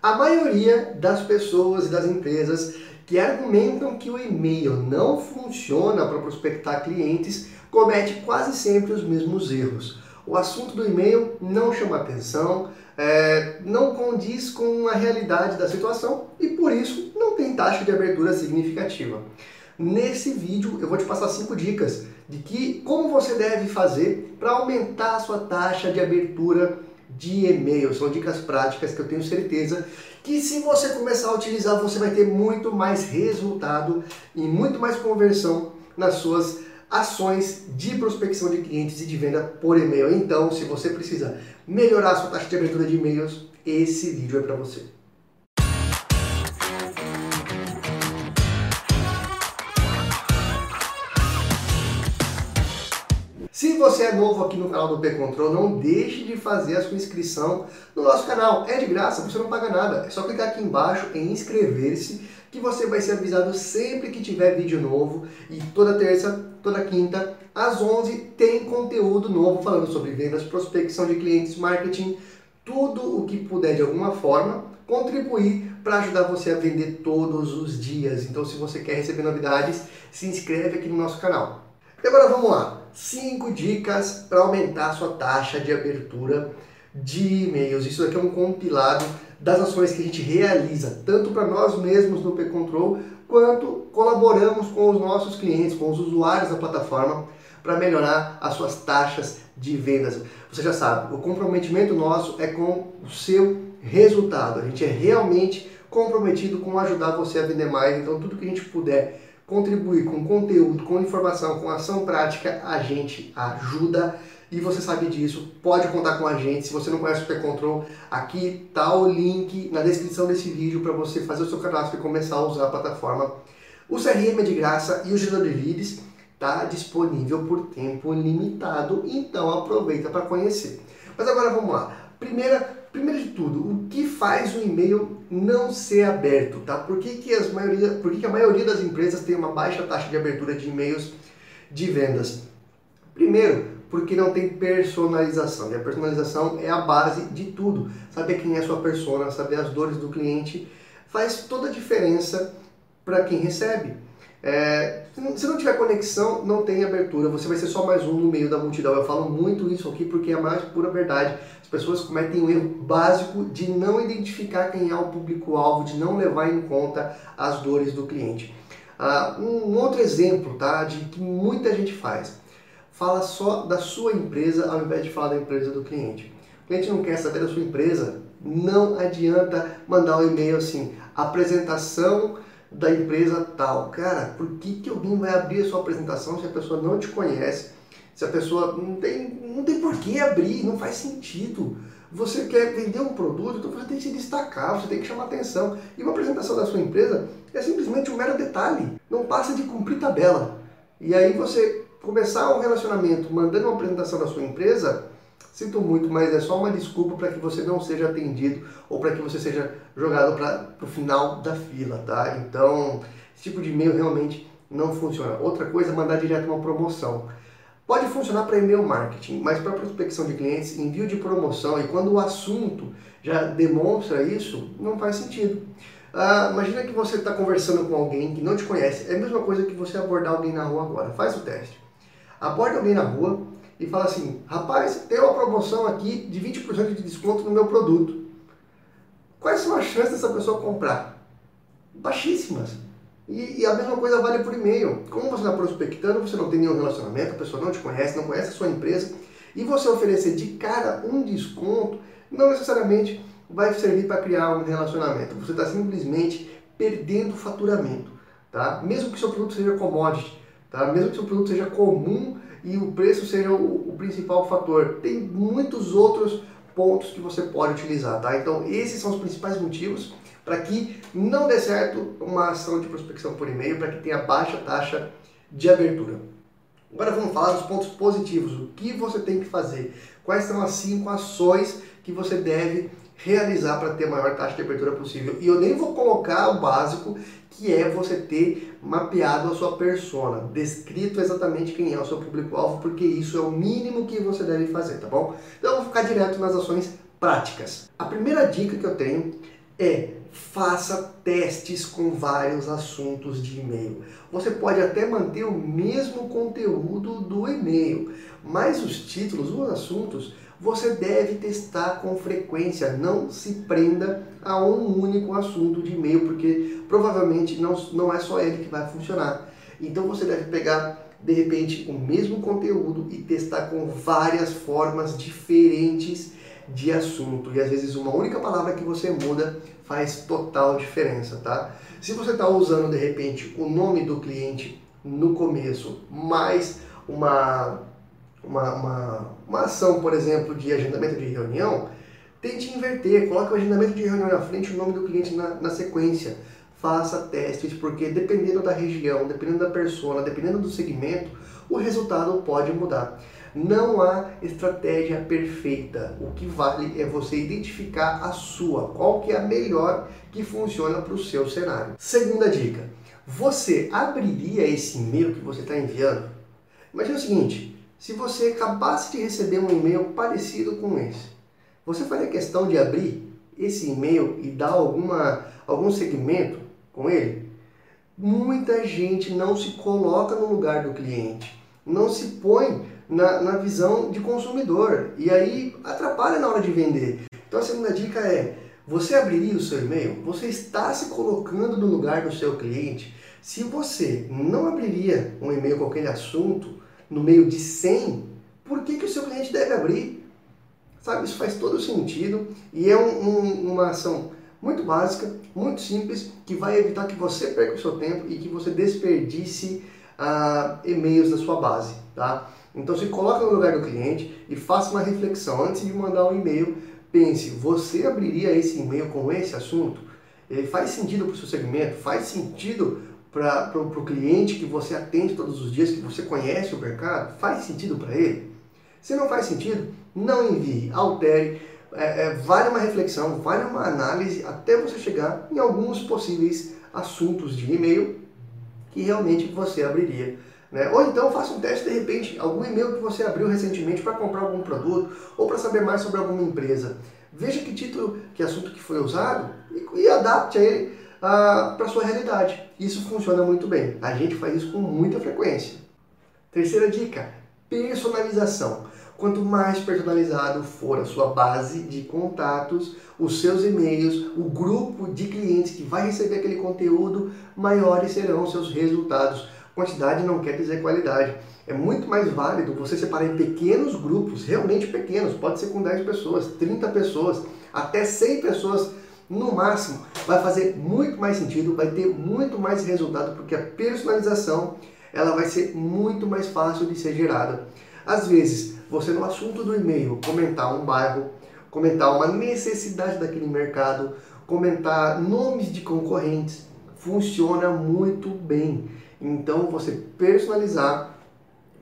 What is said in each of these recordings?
A maioria das pessoas e das empresas que argumentam que o e-mail não funciona para prospectar clientes comete quase sempre os mesmos erros. O assunto do e-mail não chama atenção, é, não condiz com a realidade da situação e por isso não tem taxa de abertura significativa. Nesse vídeo eu vou te passar cinco dicas de que como você deve fazer para aumentar a sua taxa de abertura de e-mail. São dicas práticas que eu tenho certeza que se você começar a utilizar, você vai ter muito mais resultado e muito mais conversão nas suas ações de prospecção de clientes e de venda por e-mail. Então, se você precisa melhorar a sua taxa de abertura de e-mails, esse vídeo é para você. Você é novo aqui no canal do P-Control, não deixe de fazer a sua inscrição no nosso canal. É de graça, você não paga nada. É só clicar aqui embaixo em inscrever-se que você vai ser avisado sempre que tiver vídeo novo. E toda terça, toda quinta, às 11 tem conteúdo novo falando sobre vendas, prospecção de clientes, marketing, tudo o que puder de alguma forma contribuir para ajudar você a vender todos os dias. Então, se você quer receber novidades, se inscreve aqui no nosso canal. E agora vamos lá. 5 dicas para aumentar a sua taxa de abertura de e-mails. Isso aqui é um compilado das ações que a gente realiza, tanto para nós mesmos no P-Control, quanto colaboramos com os nossos clientes, com os usuários da plataforma, para melhorar as suas taxas de vendas. Você já sabe, o comprometimento nosso é com o seu resultado. A gente é realmente comprometido com ajudar você a vender mais, então tudo que a gente puder contribuir com conteúdo, com informação, com ação prática, a gente ajuda e você sabe disso, pode contar com a gente. Se você não conhece o P-Control, aqui tá o link na descrição desse vídeo para você fazer o seu cadastro e começar a usar a plataforma. O CRM é de graça e o gerador de leads está disponível por tempo limitado, então aproveita para conhecer. Mas agora vamos lá. Primeira Primeiro de tudo, o que faz o e-mail não ser aberto, tá? Por que, que, as maioria, por que, que a maioria das empresas tem uma baixa taxa de abertura de e-mails de vendas? Primeiro, porque não tem personalização. E a personalização é a base de tudo. Saber quem é a sua persona, saber as dores do cliente, faz toda a diferença para quem recebe. É, se não tiver conexão, não tem abertura, você vai ser só mais um no meio da multidão. Eu falo muito isso aqui porque é a mais pura verdade. As pessoas cometem o erro básico de não identificar quem é o público-alvo, de não levar em conta as dores do cliente. Uh, um outro exemplo tá, de que muita gente faz. Fala só da sua empresa ao invés de falar da empresa do cliente. O cliente não quer saber da sua empresa, não adianta mandar um e-mail assim, apresentação da empresa tal. Cara, por que, que alguém vai abrir a sua apresentação se a pessoa não te conhece? Se a pessoa não tem, não tem por que abrir, não faz sentido. Você quer vender um produto, então você tem que se destacar, você tem que chamar atenção. E uma apresentação da sua empresa é simplesmente um mero detalhe, não passa de cumprir tabela. E aí você começar um relacionamento mandando uma apresentação da sua empresa, Sinto muito, mas é só uma desculpa para que você não seja atendido ou para que você seja jogado para o final da fila, tá? Então, esse tipo de e-mail realmente não funciona. Outra coisa é mandar direto uma promoção. Pode funcionar para e-mail marketing, mas para prospecção de clientes, envio de promoção e quando o assunto já demonstra isso, não faz sentido. Ah, imagina que você está conversando com alguém que não te conhece. É a mesma coisa que você abordar alguém na rua agora. Faz o teste. Aborda alguém na rua, e fala assim: rapaz, tem uma promoção aqui de 20% de desconto no meu produto. Quais são as chances dessa pessoa comprar? Baixíssimas. E, e a mesma coisa vale por e-mail. Como você está prospectando, você não tem nenhum relacionamento, a pessoa não te conhece, não conhece a sua empresa, e você oferecer de cara um desconto, não necessariamente vai servir para criar um relacionamento. Você está simplesmente perdendo faturamento. Tá? Mesmo que seu produto seja commodity, tá? mesmo que seu produto seja comum e o preço seja o, o principal fator. Tem muitos outros pontos que você pode utilizar, tá? Então esses são os principais motivos para que não dê certo uma ação de prospecção por e-mail, para que tenha baixa taxa de abertura. Agora vamos falar dos pontos positivos, o que você tem que fazer, quais são as cinco ações que você deve realizar para ter a maior taxa de abertura possível. E eu nem vou colocar o básico, que é você ter mapeado a sua persona, descrito exatamente quem é o seu público-alvo, porque isso é o mínimo que você deve fazer, tá bom? Então eu vou ficar direto nas ações práticas. A primeira dica que eu tenho é faça testes com vários assuntos de e-mail. Você pode até manter o mesmo conteúdo do e-mail, mas os títulos, os assuntos, você deve testar com frequência. Não se prenda a um único assunto de e-mail, porque provavelmente não, não é só ele que vai funcionar. Então você deve pegar de repente o mesmo conteúdo e testar com várias formas diferentes de assunto. E às vezes uma única palavra que você muda faz total diferença, tá? Se você está usando de repente o nome do cliente no começo, mais uma, uma, uma, uma ação, por exemplo, de agendamento de reunião, tente inverter, coloque o agendamento de reunião na frente e o nome do cliente na, na sequência. Faça testes, porque dependendo da região, dependendo da persona, dependendo do segmento, o resultado pode mudar. Não há estratégia perfeita. O que vale é você identificar a sua, qual que é a melhor que funciona para o seu cenário. Segunda dica: você abriria esse e-mail que você está enviando? Imagina o seguinte: se você acabasse de receber um e-mail parecido com esse, você faria questão de abrir esse e-mail e dar alguma, algum segmento com ele? Muita gente não se coloca no lugar do cliente, não se põe na, na visão de consumidor e aí atrapalha na hora de vender. Então a segunda dica é: você abriria o seu e-mail? Você está se colocando no lugar do seu cliente? Se você não abriria um e-mail com aquele assunto no meio de 100, por que, que o seu cliente deve abrir? Sabe, isso faz todo sentido e é um, um, uma ação muito básica, muito simples, que vai evitar que você perca o seu tempo e que você desperdice uh, e-mails da sua base, tá? Então se coloca no lugar do cliente e faça uma reflexão antes de mandar um e-mail. Pense, você abriria esse e-mail com esse assunto? Ele faz sentido para o seu segmento? Faz sentido para o cliente que você atende todos os dias, que você conhece o mercado? Faz sentido para ele? Se não faz sentido, não envie, altere. É, é, vale uma reflexão, vale uma análise até você chegar em alguns possíveis assuntos de e-mail que realmente você abriria né? Ou então faça um teste de repente, algum e-mail que você abriu recentemente para comprar algum produto ou para saber mais sobre alguma empresa. Veja que título, que assunto que foi usado e, e adapte ele para sua realidade. Isso funciona muito bem. A gente faz isso com muita frequência. Terceira dica: personalização. Quanto mais personalizado for a sua base de contatos, os seus e-mails, o grupo de clientes que vai receber aquele conteúdo, maiores serão os seus resultados Quantidade não quer dizer qualidade. É muito mais válido você separar em pequenos grupos, realmente pequenos, pode ser com 10 pessoas, 30 pessoas, até 100 pessoas no máximo. Vai fazer muito mais sentido, vai ter muito mais resultado, porque a personalização ela vai ser muito mais fácil de ser gerada. Às vezes, você no assunto do e-mail comentar um bairro, comentar uma necessidade daquele mercado, comentar nomes de concorrentes, funciona muito bem. Então você personalizar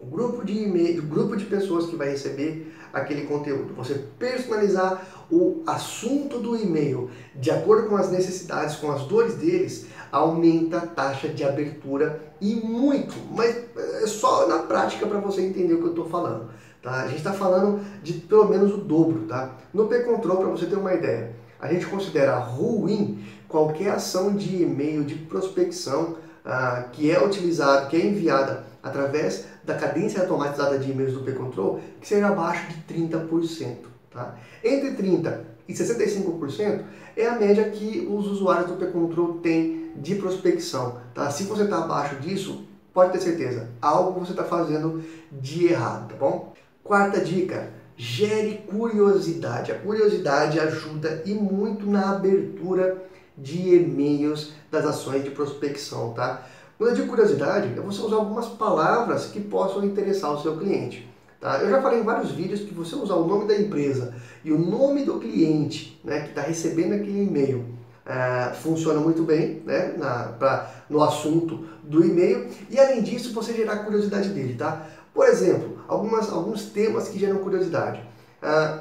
o grupo de e-mail, o grupo de pessoas que vai receber aquele conteúdo. Você personalizar o assunto do e-mail de acordo com as necessidades, com as dores deles, aumenta a taxa de abertura e muito, mas é só na prática para você entender o que eu estou falando. Tá? A gente está falando de pelo menos o dobro. Tá? No P-Control, para você ter uma ideia, a gente considera ruim qualquer ação de e-mail de prospecção ah, que é utilizada, que é enviada através da cadência automatizada de e-mails do P-Control, que seja abaixo de 30%. Tá? Entre 30% e 65% é a média que os usuários do P-Control têm de prospecção. Tá? Se você está abaixo disso, pode ter certeza, algo você está fazendo de errado, tá bom? Quarta dica, gere curiosidade. A curiosidade ajuda e muito na abertura de e-mails das ações de prospecção, tá? Quando eu digo curiosidade, é você usar algumas palavras que possam interessar o seu cliente. Tá? Eu já falei em vários vídeos que você usar o nome da empresa e o nome do cliente né, que está recebendo aquele e-mail é, funciona muito bem né, na, pra, no assunto do e-mail e além disso você gerar curiosidade dele. Tá? Por exemplo, algumas, alguns temas que geram curiosidade. É,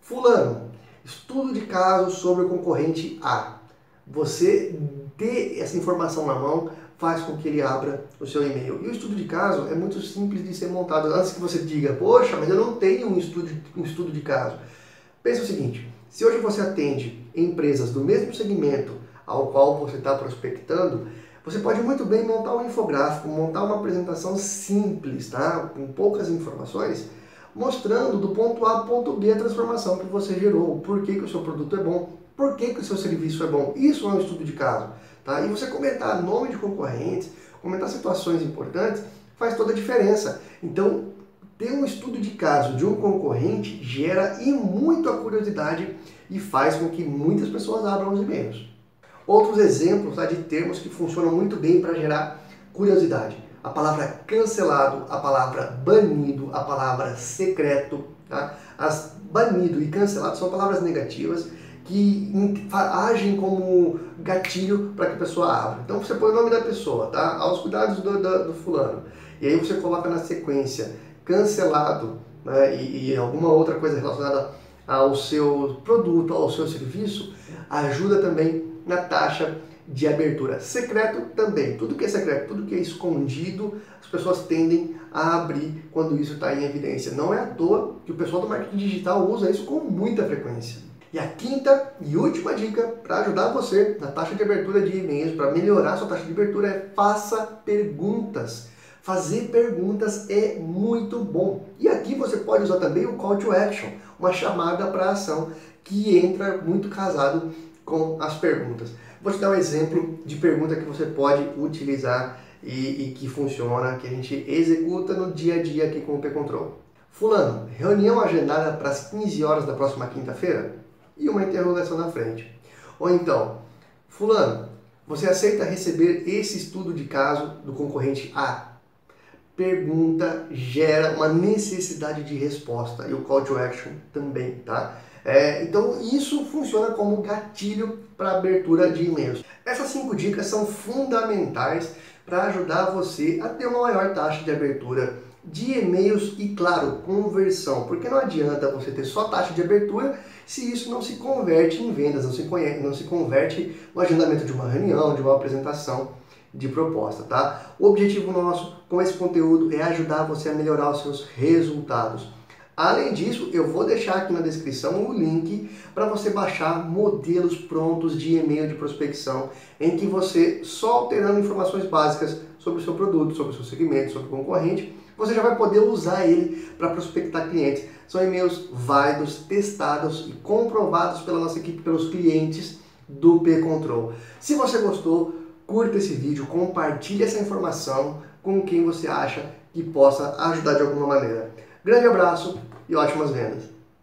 fulano, estudo de caso sobre o concorrente A você ter essa informação na mão faz com que ele abra o seu e-mail. E o estudo de caso é muito simples de ser montado. Antes que você diga, poxa, mas eu não tenho um estudo, um estudo de caso. Pensa o seguinte, se hoje você atende empresas do mesmo segmento ao qual você está prospectando, você pode muito bem montar um infográfico, montar uma apresentação simples, tá? com poucas informações, mostrando do ponto A ao ponto B a transformação que você gerou, por que, que o seu produto é bom, por que, que o seu serviço é bom. Isso é um estudo de caso. Tá? E você comentar nome de concorrentes, comentar situações importantes, faz toda a diferença. Então, ter um estudo de caso de um concorrente gera e muito a curiosidade e faz com que muitas pessoas abram os e-mails. Outros exemplos tá, de termos que funcionam muito bem para gerar curiosidade. A palavra cancelado, a palavra banido, a palavra secreto. Tá? As banido e cancelado são palavras negativas que agem como gatilho para que a pessoa abra. Então você põe o nome da pessoa, tá? Aos cuidados do, do, do fulano. E aí você coloca na sequência cancelado né? e, e alguma outra coisa relacionada ao seu produto, ao seu serviço, ajuda também na taxa de abertura. Secreto também. Tudo que é secreto, tudo que é escondido, as pessoas tendem a abrir quando isso está em evidência. Não é à toa que o pessoal do marketing digital usa isso com muita frequência. E a quinta e última dica para ajudar você na taxa de abertura de e-mails, para melhorar sua taxa de abertura é faça perguntas. Fazer perguntas é muito bom. E aqui você pode usar também o call to action, uma chamada para ação que entra muito casado com as perguntas. Vou te dar um exemplo de pergunta que você pode utilizar e, e que funciona, que a gente executa no dia a dia aqui com o P-Control. Fulano, reunião agendada para as 15 horas da próxima quinta-feira? E uma interrogação na frente. Ou então, Fulano, você aceita receber esse estudo de caso do concorrente A? Pergunta gera uma necessidade de resposta e o call to action também, tá? É, então isso funciona como gatilho para abertura de e-mails. Essas cinco dicas são fundamentais para ajudar você a ter uma maior taxa de abertura de e-mails e, claro, conversão. Porque não adianta você ter só taxa de abertura se isso não se converte em vendas, não se, não se converte no agendamento de uma reunião, de uma apresentação de proposta, tá? O objetivo nosso com esse conteúdo é ajudar você a melhorar os seus resultados. Além disso, eu vou deixar aqui na descrição o link para você baixar modelos prontos de e-mail de prospecção, em que você, só alterando informações básicas sobre o seu produto, sobre o seu segmento, sobre o concorrente, você já vai poder usar ele para prospectar clientes. São e-mails válidos, testados e comprovados pela nossa equipe, pelos clientes do P-Control. Se você gostou, curta esse vídeo, compartilhe essa informação com quem você acha que possa ajudar de alguma maneira. Grande abraço e ótimas vendas!